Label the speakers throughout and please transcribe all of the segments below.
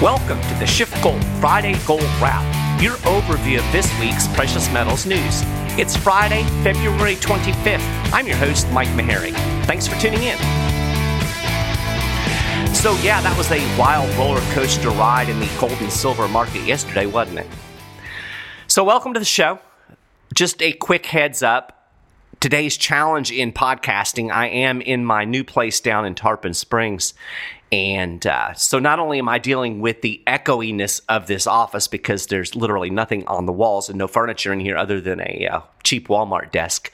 Speaker 1: Welcome to the SchiffGold Friday Gold Wrap, your overview of this week's precious metals news. It's Friday, February 25th. I'm your host, Mike Maharrey. Thanks for tuning in. So, yeah, that was a wild roller coaster ride in the gold and silver market yesterday, wasn't it? So, welcome to the show. Just a quick heads up. Today's challenge in podcasting, I am in my new place down in Tarpon Springs. And uh, so, not only am I dealing with the echoiness of this office because there's literally nothing on the walls and no furniture in here other than a uh, cheap Walmart desk,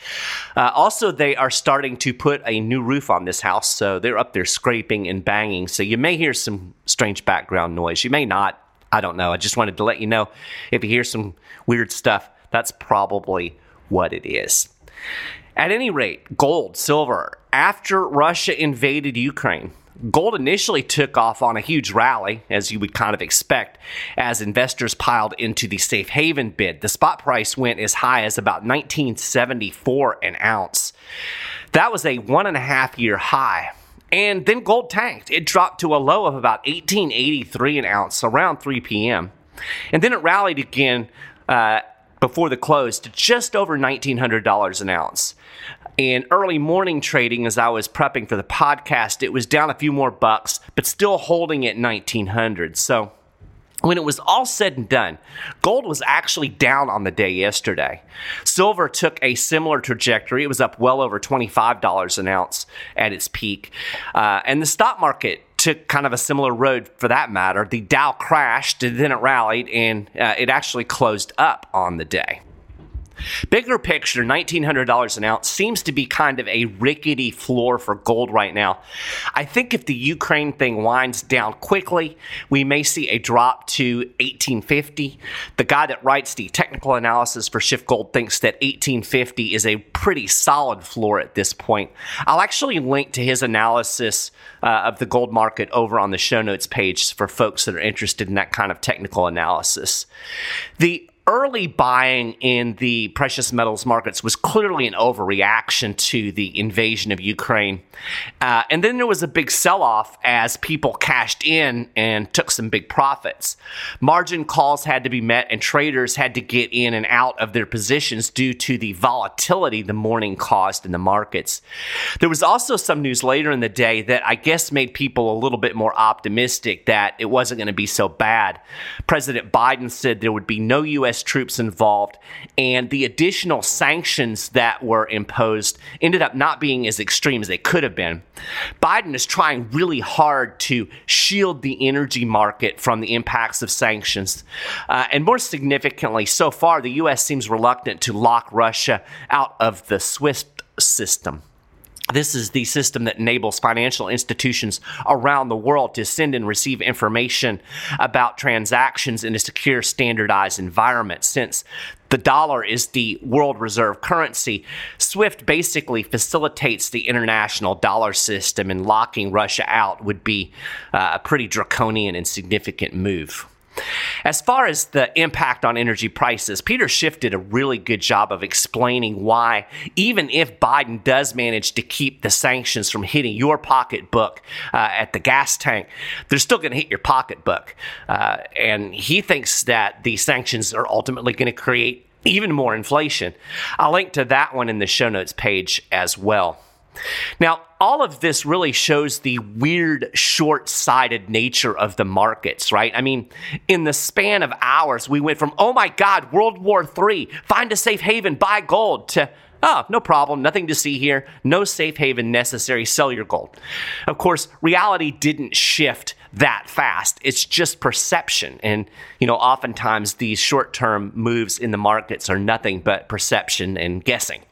Speaker 1: uh, also, they are starting to put a new roof on this house. So, they're up there scraping and banging. So, you may hear some strange background noise. You may not. I don't know. I just wanted to let you know if you hear some weird stuff, that's probably what it is. At any rate, gold, silver, after Russia invaded Ukraine, Gold initially took off on a huge rally, as you would kind of expect, as investors piled into the safe haven bid. The spot price went as high as about 1974 an ounce. That was a one and a half year high. And then gold tanked. It dropped to a low of about 1883 an ounce around 3 p.m. And then it rallied again uh, before the close to just over $1,900 an ounce. In early morning trading, as I was prepping for the podcast, it was down a few more bucks, but still holding at 1900. So when it was all said and done, gold was actually down on the day yesterday. Silver took a similar trajectory. It was up well over $25 an ounce at its peak. Uh, and the stock market took kind of a similar road for that matter. The Dow crashed, and then it rallied, and uh, it actually closed up on the day. Bigger picture, $1,900 an ounce seems to be kind of a rickety floor for gold right now. I think if the Ukraine thing winds down quickly, we may see a drop to 1850. The guy that writes the technical analysis for SchiffGold thinks that 1850 is a pretty solid floor at this point. I'll actually link to his analysis uh, of the gold market over on the show notes page for folks that are interested in that kind of technical analysis. The early buying in the precious metals markets was clearly an overreaction to the invasion of Ukraine. Uh, and then there was a big sell off as people cashed in and took some big profits. Margin calls had to be met, and traders had to get in and out of their positions due to the volatility the morning caused in the markets. There was also some news later in the day that I guess made people a little bit more optimistic that it wasn't going to be so bad. President Biden said there would be no U.S. U.S. troops involved, and the additional sanctions that were imposed ended up not being as extreme as they could have been. Biden is trying really hard to shield the energy market from the impacts of sanctions. Uh, and more significantly, so far, the U.S. seems reluctant to lock Russia out of the SWIFT system. This is the system that enables financial institutions around the world to send and receive information about transactions in a secure, standardized environment. Since the dollar is the world reserve currency, SWIFT basically facilitates the international dollar system, and locking Russia out would be uh, a pretty draconian and significant move. As far as the impact on energy prices, Peter Schiff did a really good job of explaining why, even if Biden does manage to keep the sanctions from hitting your pocketbook uh, at the gas tank, they're still going to hit your pocketbook. Uh, and he thinks that the sanctions are ultimately going to create even more inflation. I'll link to that one in the show notes page as well. Now, all of this really shows the weird, short sighted nature of the markets, right? I mean, in the span of hours, we went from, oh my God, World War III, find a safe haven, buy gold, to, oh, no problem, nothing to see here, no safe haven necessary, sell your gold. Of course, reality didn't shift that fast. It's just perception. And, you know, oftentimes these short term moves in the markets are nothing but perception and guessing.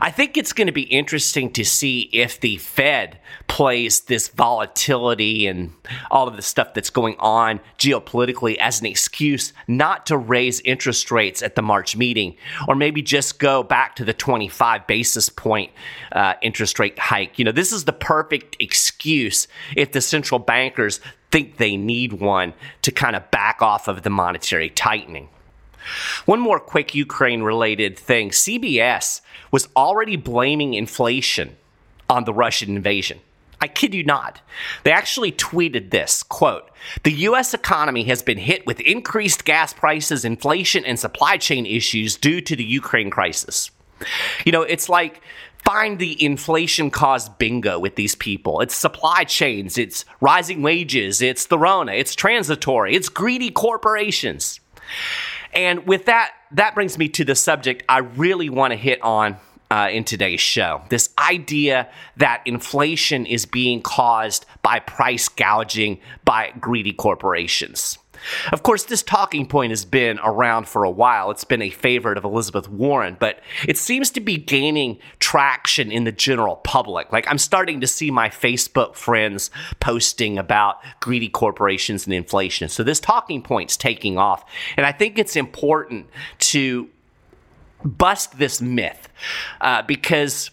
Speaker 1: I think it's going to be interesting to see if the Fed plays this volatility and all of the stuff that's going on geopolitically as an excuse not to raise interest rates at the March meeting, or maybe just go back to the 25 basis point uh, interest rate hike. You know, this is the perfect excuse if the central bankers think they need one to kind of back off of the monetary tightening. One more quick Ukraine related thing CBS was already blaming inflation on the Russian invasion. I kid you not. They actually tweeted this quote, The US economy has been hit with increased gas prices, inflation, and supply chain issues due to the Ukraine crisis. You know, it's like find the inflation caused bingo with these people. It's supply chains, it's rising wages, it's the Rona, it's transitory, it's greedy corporations. And with that, that brings me to the subject I really want to hit on uh, in today's show. This idea that inflation is being caused by price gouging by greedy corporations. Of course, this talking point has been around for a while. It's been a favorite of Elizabeth Warren, but it seems to be gaining traction in the general public. Like, I'm starting to see my Facebook friends posting about greedy corporations and inflation. So, this talking point's taking off. And I think it's important to bust this myth uh, because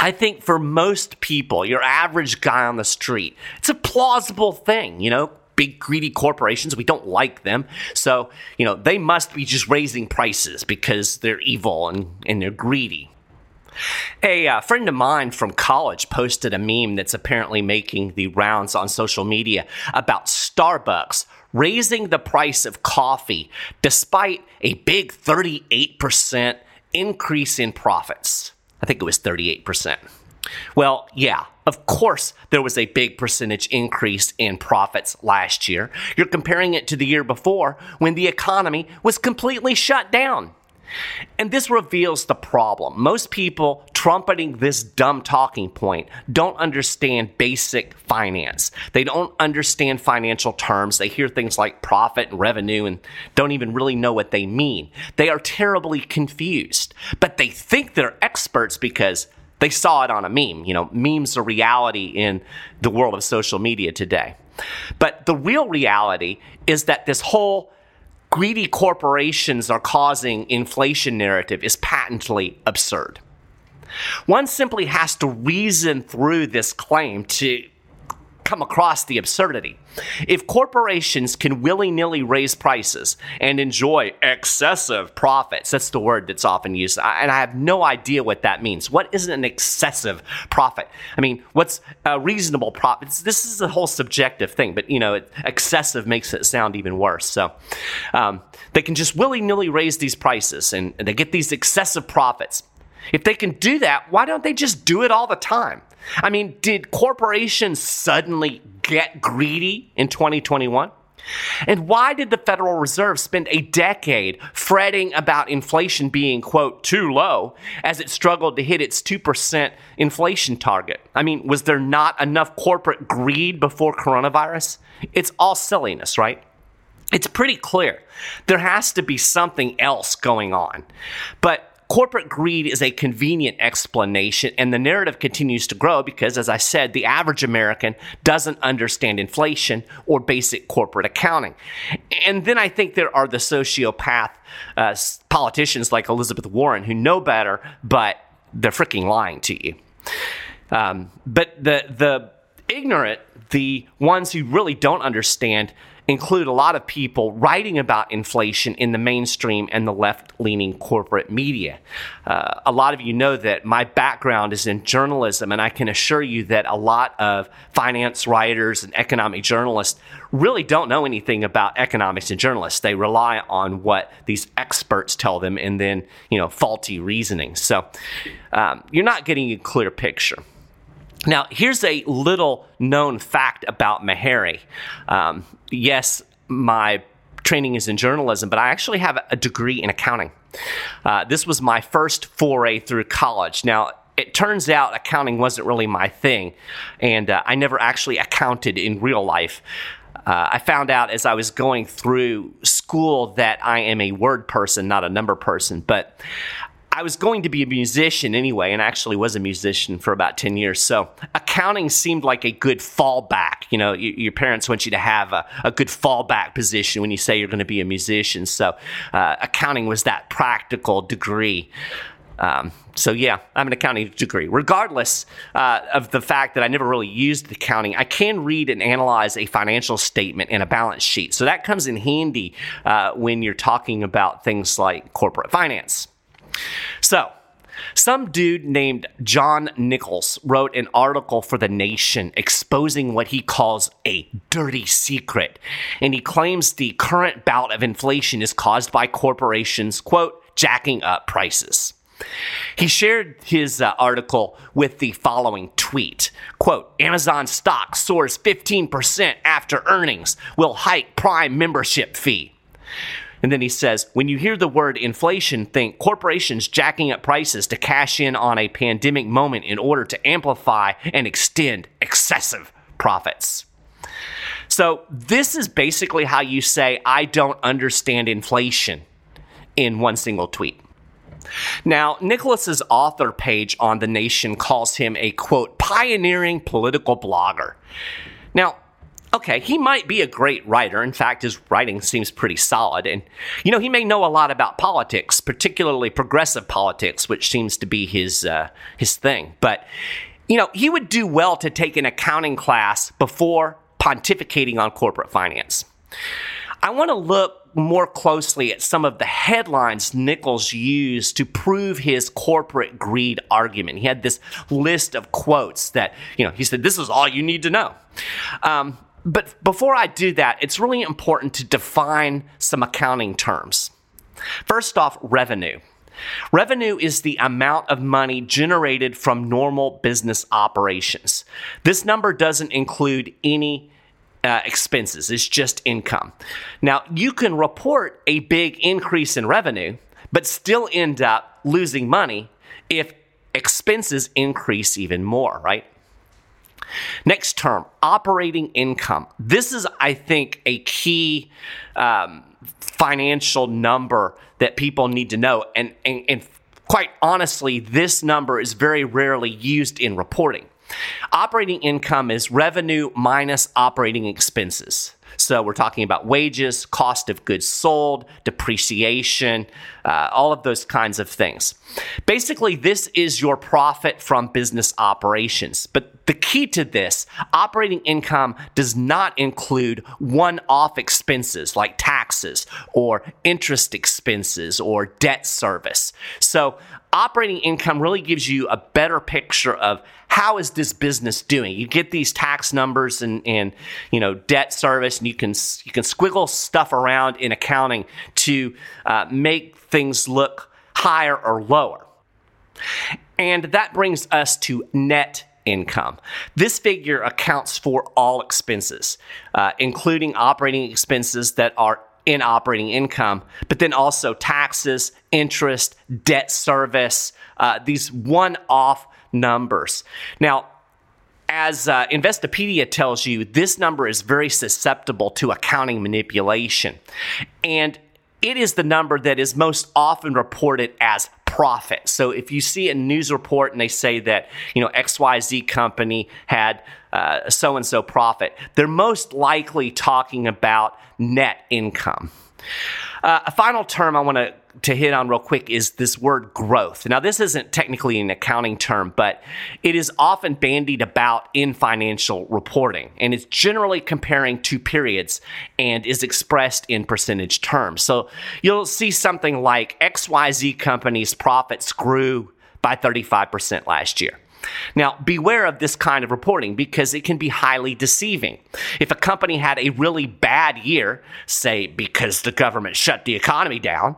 Speaker 1: I think for most people, your average guy on the street, it's a plausible thing. You know, big greedy corporations, we don't like them. So, you know, they must be just raising prices because they're evil and, and they're greedy. A uh, friend of mine from college posted a meme that's apparently making the rounds on social media about Starbucks raising the price of coffee despite a big 38% increase in profits. I think it was 38%. Well, yeah, of course, there was a big percentage increase in profits last year. You're comparing it to the year before when the economy was completely shut down. And this reveals the problem. Most people trumpeting this dumb talking point don't understand basic finance. They don't understand financial terms. They hear things like profit and revenue and don't even really know what they mean. They are terribly confused, but they think they're experts because they saw it on a meme. You know, memes are reality in the world of social media today. But the real reality is that this whole greedy corporations are causing inflation narrative is patently absurd. One simply has to reason through this claim to come across the absurdity. If corporations can willy nilly raise prices and enjoy excessive profits, that's the word that's often used, and I have no idea what that means. What is an excessive profit? I mean, what's a reasonable profit? This is a whole subjective thing, but you know, excessive makes it sound even worse. So um, they can just willy nilly raise these prices and they get these excessive profits. If they can do that, why don't they just do it all the time? I mean, did corporations suddenly get greedy in 2021? And why did the Federal Reserve spend a decade fretting about inflation being, quote, too low as it struggled to hit its 2% inflation target? I mean, was there not enough corporate greed before coronavirus? It's all silliness, right? It's pretty clear. There has to be something else going on. But Corporate greed is a convenient explanation, and the narrative continues to grow because, as I said, the average American doesn't understand inflation or basic corporate accounting. And then I think there are the sociopath uh, politicians like Elizabeth Warren who know better, but they're freaking lying to you. Um, but the the ignorant, the ones who really don't understand, include a lot of people writing about inflation in the mainstream and the left leaning corporate media. Uh, a lot of you know that my background is in journalism, and I can assure you that a lot of finance writers and economic journalists really don't know anything about economics and journalists. They rely on what these experts tell them and then, you know, faulty reasoning. So um, you're not getting a clear picture. Now, here's a little known fact about Maharrey. Um, yes, my training is in journalism, but I actually have a degree in accounting. Uh, this was my first foray through college. Now, it turns out accounting wasn't really my thing, and uh, I never actually accounted in real life. Uh, I found out as I was going through school that I am a word person, not a number person. But I was going to be a musician anyway, and actually was a musician for about 10 years. So accounting seemed like a good fallback. You know, you, your parents want you to have a, a, good fallback position when you say you're going to be a musician. So uh, accounting was that practical degree. Um, so yeah, I'm an accounting degree. Regardless uh, of the fact that I never really used accounting, I can read and analyze a financial statement and a balance sheet. So that comes in handy uh, when you're talking about things like corporate finance. So, Some dude named John Nichols wrote an article for The Nation exposing what he calls a dirty secret. And he claims the current bout of inflation is caused by corporations, quote, jacking up prices. He shared his uh, article with the following tweet quote amazon stock soars 15% after earnings will hike prime membership fee and then he says, when you hear the word inflation, think corporations jacking up prices to cash in on a pandemic moment in order to amplify and extend excessive profits. So, this is basically how you say, I don't understand inflation in one single tweet. Now, Nichols's author page on The Nation calls him a quote, pioneering political blogger. Now, okay, he might be a great writer. In fact, his writing seems pretty solid. And, you know, he may know a lot about politics, particularly progressive politics, which seems to be his, uh, his thing. But, you know, he would do well to take an accounting class before pontificating on corporate finance. I want to look more closely at some of the headlines Nichols used to prove his corporate greed argument. He had this list of quotes that, you know, he said, This is all you need to know. Um, but before I do that, it's really important to define some accounting terms. First off, revenue. Revenue is the amount of money generated from normal business operations. This number doesn't include any uh, expenses, it's just income. Now, you can report a big increase in revenue, but still end up losing money if expenses increase even more, right? Next term, operating income. This is, I think, a key um, financial number that people need to know. And, and, and quite honestly, this number is very rarely used in reporting. Operating income is revenue minus operating expenses. So we're talking about wages, cost of goods sold, depreciation, uh, all of those kinds of things. Basically, this is your profit from business operations. But the key to this, operating income does not include one off expenses like taxes or interest expenses or debt service. So operating income really gives you a better picture of how is this business doing you get these tax numbers and, and you know debt service and you can you can squiggle stuff around in accounting to uh, make things look higher or lower and that brings us to net income. This figure accounts for all expenses, uh, including operating expenses that are in operating income, but then also taxes, interest, debt service, uh, these one off numbers. Now, as uh, Investopedia tells you, this number is very susceptible to accounting manipulation. And it is the number that is most often reported as profit. So if you see a news report and they say that, you know, XYZ company had so and so profit, they're most likely talking about net income. Uh, a final term I want to to hit on real quick is this word growth. Now, this isn't technically an accounting term, but it is often bandied about in financial reporting, and it's generally comparing two periods and is expressed in percentage terms. So you'll see something like XYZ company's profits grew by 35% last year. Now, beware of this kind of reporting because it can be highly deceiving. If a company had a really bad year, say because the government shut the economy down,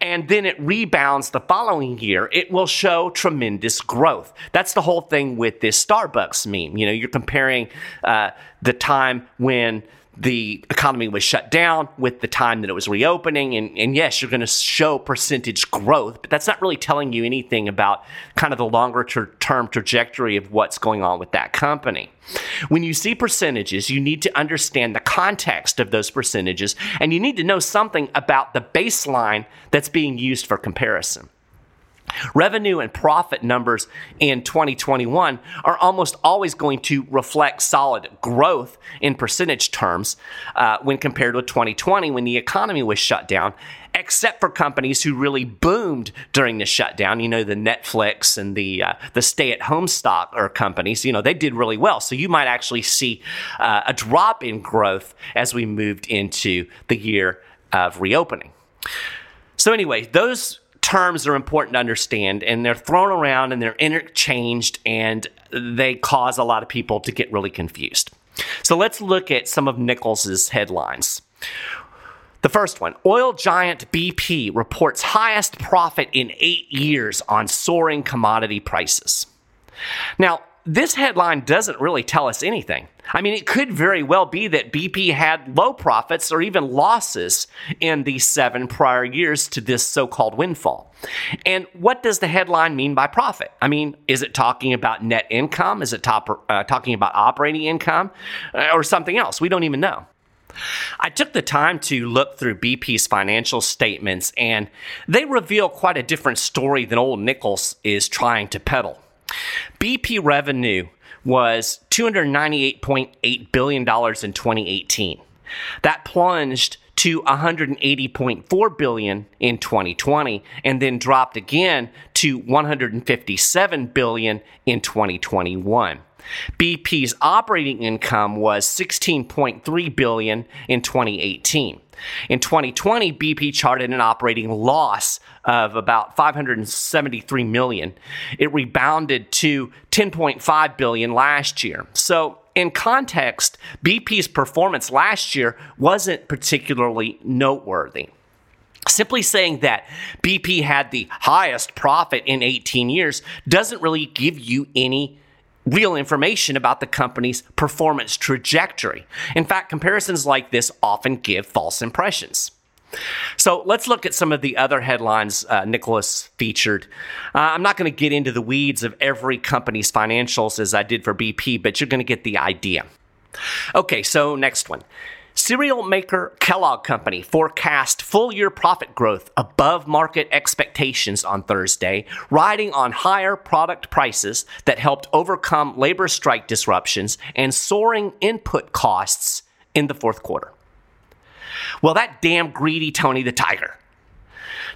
Speaker 1: and then it rebounds the following year, it will show tremendous growth. That's the whole thing with this Starbucks meme. You know, you're comparing uh, the time when the economy was shut down with the time that it was reopening. And, and yes, you're going to show percentage growth, but that's not really telling you anything about kind of the longer term trajectory of what's going on with that company. When you see percentages, you need to understand the context of those percentages and you need to know something about the baseline that's being used for comparison. Revenue and profit numbers in 2021 are almost always going to reflect solid growth in percentage terms uh, when compared with 2020 when the economy was shut down, except for companies who really boomed during the shutdown. You know, the Netflix and the uh, the stay at home stock or companies. You know, they did really well. So you might actually see uh, a drop in growth as we moved into the year of reopening. So anyway, those terms are important to understand, and they're thrown around and they're interchanged, and they cause a lot of people to get really confused. So let's look at some of Nichols's headlines. The first one oil giant BP reports highest profit in eight years on soaring commodity prices. Now, this headline doesn't really tell us anything. I mean, it could very well be that BP had low profits or even losses in the seven prior years to this so called windfall. And what does the headline mean by profit? I mean, is it talking about net income? Is it top, uh, talking about operating income uh, or something else? We don't even know. I took the time to look through BP's financial statements, and they reveal quite a different story than old Nichols is trying to peddle. BP revenue was $298.8 billion in 2018. That plunged to 180.4 billion in 2020 and then dropped again to 157 billion in 2021. BP's operating income was 16.3 billion in 2018. In 2020, BP charted an operating loss of about 573 million. It rebounded to 10.5 billion last year. So, in context, BP's performance last year wasn't particularly noteworthy. Simply saying that BP had the highest profit in 18 years doesn't really give you any real information about the company's performance trajectory. In fact, comparisons like this often give false impressions. So let's look at some of the other headlines uh, Nichols featured. Uh, I'm not going to get into the weeds of every company's financials as I did for BP, but you're going to get the idea. Okay, so next one. Cereal maker Kellogg Company forecast full year profit growth above market expectations on Thursday, riding on higher product prices that helped overcome labor strike disruptions and soaring input costs in the fourth quarter. Well, that damn greedy Tony the Tiger.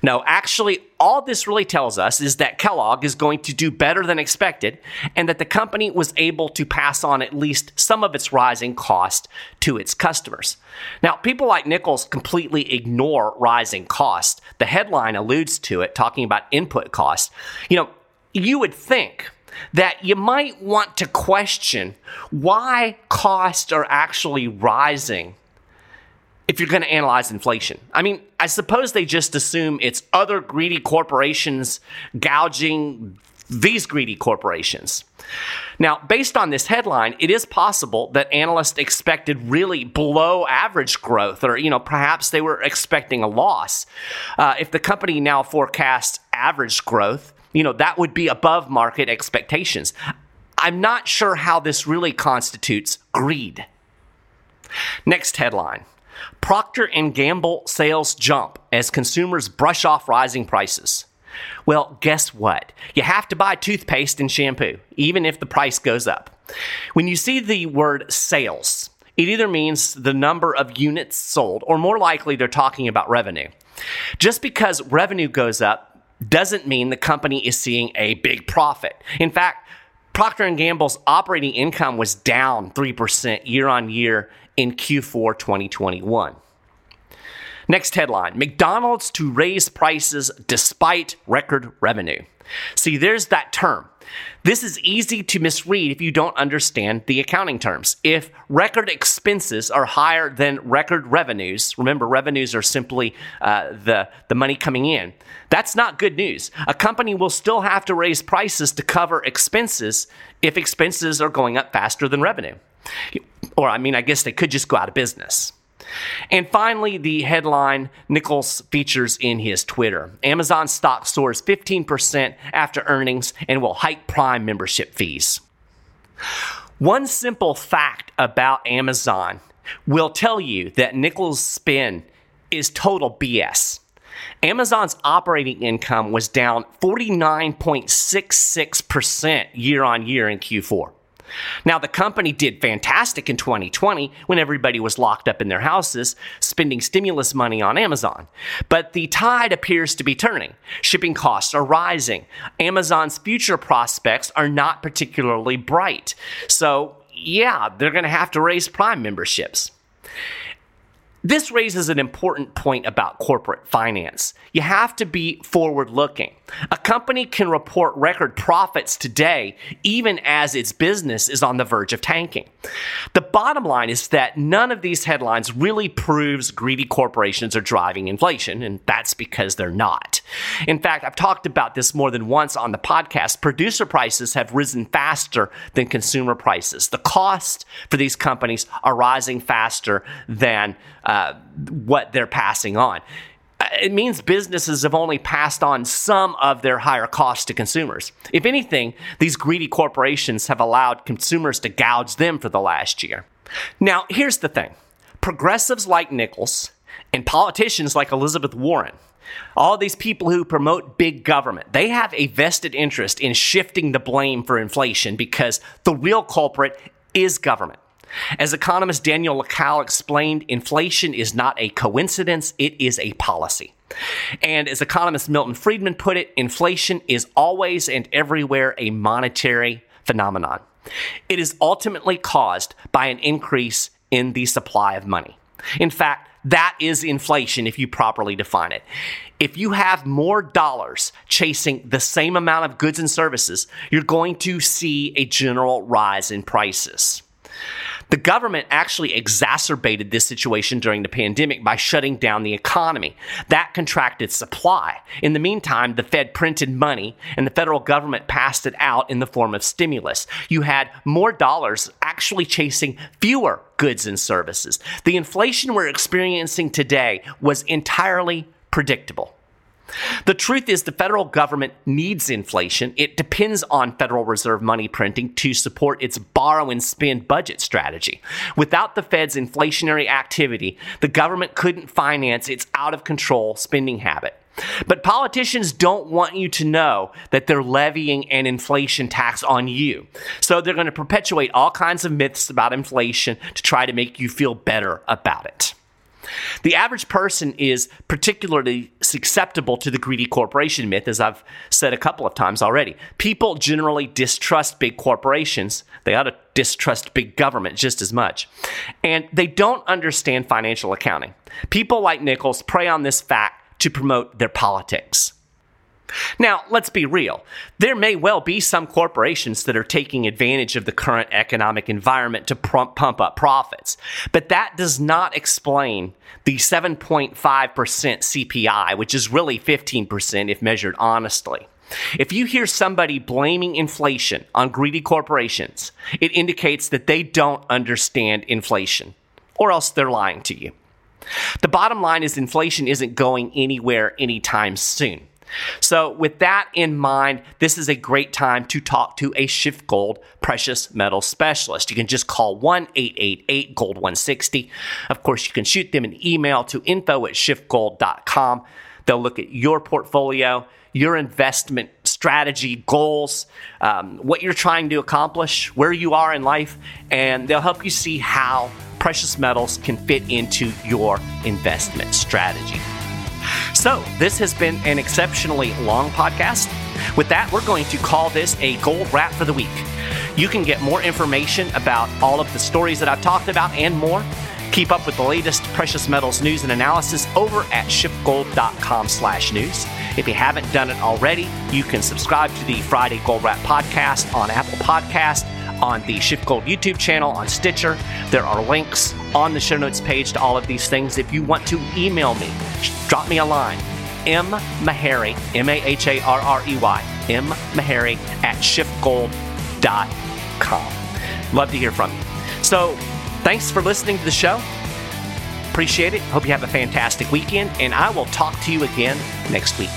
Speaker 1: No, actually, all this really tells us is that Kellogg is going to do better than expected and that the company was able to pass on at least some of its rising cost to its customers. Now, people like Nichols completely ignore rising cost. The headline alludes to it, talking about input costs. You know, you would think that you might want to question why costs are actually rising if you're going to analyze inflation. I mean, I suppose they just assume it's other greedy corporations gouging these greedy corporations. Now, based on this headline, it is possible that analysts expected really below average growth, or, you know, perhaps they were expecting a loss. Uh, if the company now forecasts average growth, you know, that would be above market expectations. I'm not sure how this really constitutes greed. Next headline Procter & Gamble sales jump as consumers brush off rising prices. Well, guess what? You have to buy toothpaste and shampoo, even if the price goes up. When you see the word sales, it either means the number of units sold, or more likely, they're talking about revenue. Just because revenue goes up doesn't mean the company is seeing a big profit. In fact, Procter & Gamble's operating income was down 3% year on year in Q4 2021. Next headline McDonald's to raise prices despite record revenue. See, there's that term. This is easy to misread if you don't understand the accounting terms. If record expenses are higher than record revenues, remember, revenues are simply uh, the, the money coming in, that's not good news. A company will still have to raise prices to cover expenses if expenses are going up faster than revenue. Or, I mean, I guess they could just go out of business. And finally, the headline Nichols features in his Twitter Amazon stock soars 15% after earnings and will hike Prime membership fees. One simple fact about Amazon will tell you that Nichols' spin is total BS. Amazon's operating income was down 49.66% year on year in Q4. Now, the company did fantastic in 2020 when everybody was locked up in their houses, spending stimulus money on Amazon. But the tide appears to be turning. Shipping costs are rising. Amazon's future prospects are not particularly bright. So, yeah, they're going to have to raise Prime memberships. This raises an important point about corporate finance. You have to be forward looking. A company can report record profits today, even as its business is on the verge of tanking. The bottom line is that none of these headlines really proves greedy corporations are driving inflation, and that's because they're not. In fact, I've talked about this more than once on the podcast. Producer prices have risen faster than consumer prices. The cost for these companies are rising faster than uh, what they're passing on. Uh, it means businesses have only passed on some of their higher costs to consumers. If anything, these greedy corporations have allowed consumers to gouge them for the last year. Now, here's the thing progressives like Nichols and politicians like Elizabeth Warren, all these people who promote big government, they have a vested interest in shifting the blame for inflation because the real culprit is government. As economist Daniel Lacalle explained, inflation is not a coincidence, it is a policy. And as economist Milton Friedman put it, inflation is always and everywhere a monetary phenomenon. It is ultimately caused by an increase in the supply of money. In fact, that is inflation if you properly define it. If you have more dollars chasing the same amount of goods and services, you're going to see a general rise in prices. The government actually exacerbated this situation during the pandemic by shutting down the economy. That contracted supply. In the meantime, the Fed printed money and the federal government passed it out in the form of stimulus. You had more dollars actually chasing fewer goods and services. The inflation we're experiencing today was entirely predictable. The truth is, the federal government needs inflation. It depends on Federal Reserve money printing to support its borrow and spend budget strategy. Without the Fed's inflationary activity, the government couldn't finance its out of control spending habit. But politicians don't want you to know that they're levying an inflation tax on you. So they're going to perpetuate all kinds of myths about inflation to try to make you feel better about it. The average person is particularly susceptible to the greedy corporation myth, as I've said a couple of times already. People generally distrust big corporations. They ought to distrust big government just as much. And they don't understand financial accounting. People like Nichols prey on this fact to promote their politics. Now, let's be real. There may well be some corporations that are taking advantage of the current economic environment to pump up profits, but that does not explain the 7.5% CPI, which is really 15% if measured honestly. If you hear somebody blaming inflation on greedy corporations, it indicates that they don't understand inflation, or else they're lying to you. The bottom line is inflation isn't going anywhere anytime soon. So, with that in mind, this is a great time to talk to a Shift SchiffGold precious metal specialist. You can just call 1 888 Gold 160. Of course, you can shoot them an email to info at schiffgold.com. They'll look at your portfolio, your investment strategy, goals, um, what you're trying to accomplish, where you are in life, and they'll help you see how precious metals can fit into your investment strategy. So, this has been an exceptionally long podcast. With that, we're going to call this a gold wrap for the week. You can get more information about all of the stories that I've talked about and more. Keep up with the latest precious metals news and analysis over at schiffgold.com slash news. If you haven't done it already, you can subscribe to the Friday Gold Wrap podcast on Apple Podcast on the SchiffGold YouTube channel, on Stitcher. There are links on the show notes page to all of these things. If you want to email me, drop me a line. M. Maharrey, M A H A R R E Y, M. Maharrey at schiffgold.com. Love to hear from you. So, thanks for listening to the show. Appreciate it. Hope you have a fantastic weekend, and I will talk to you again next week.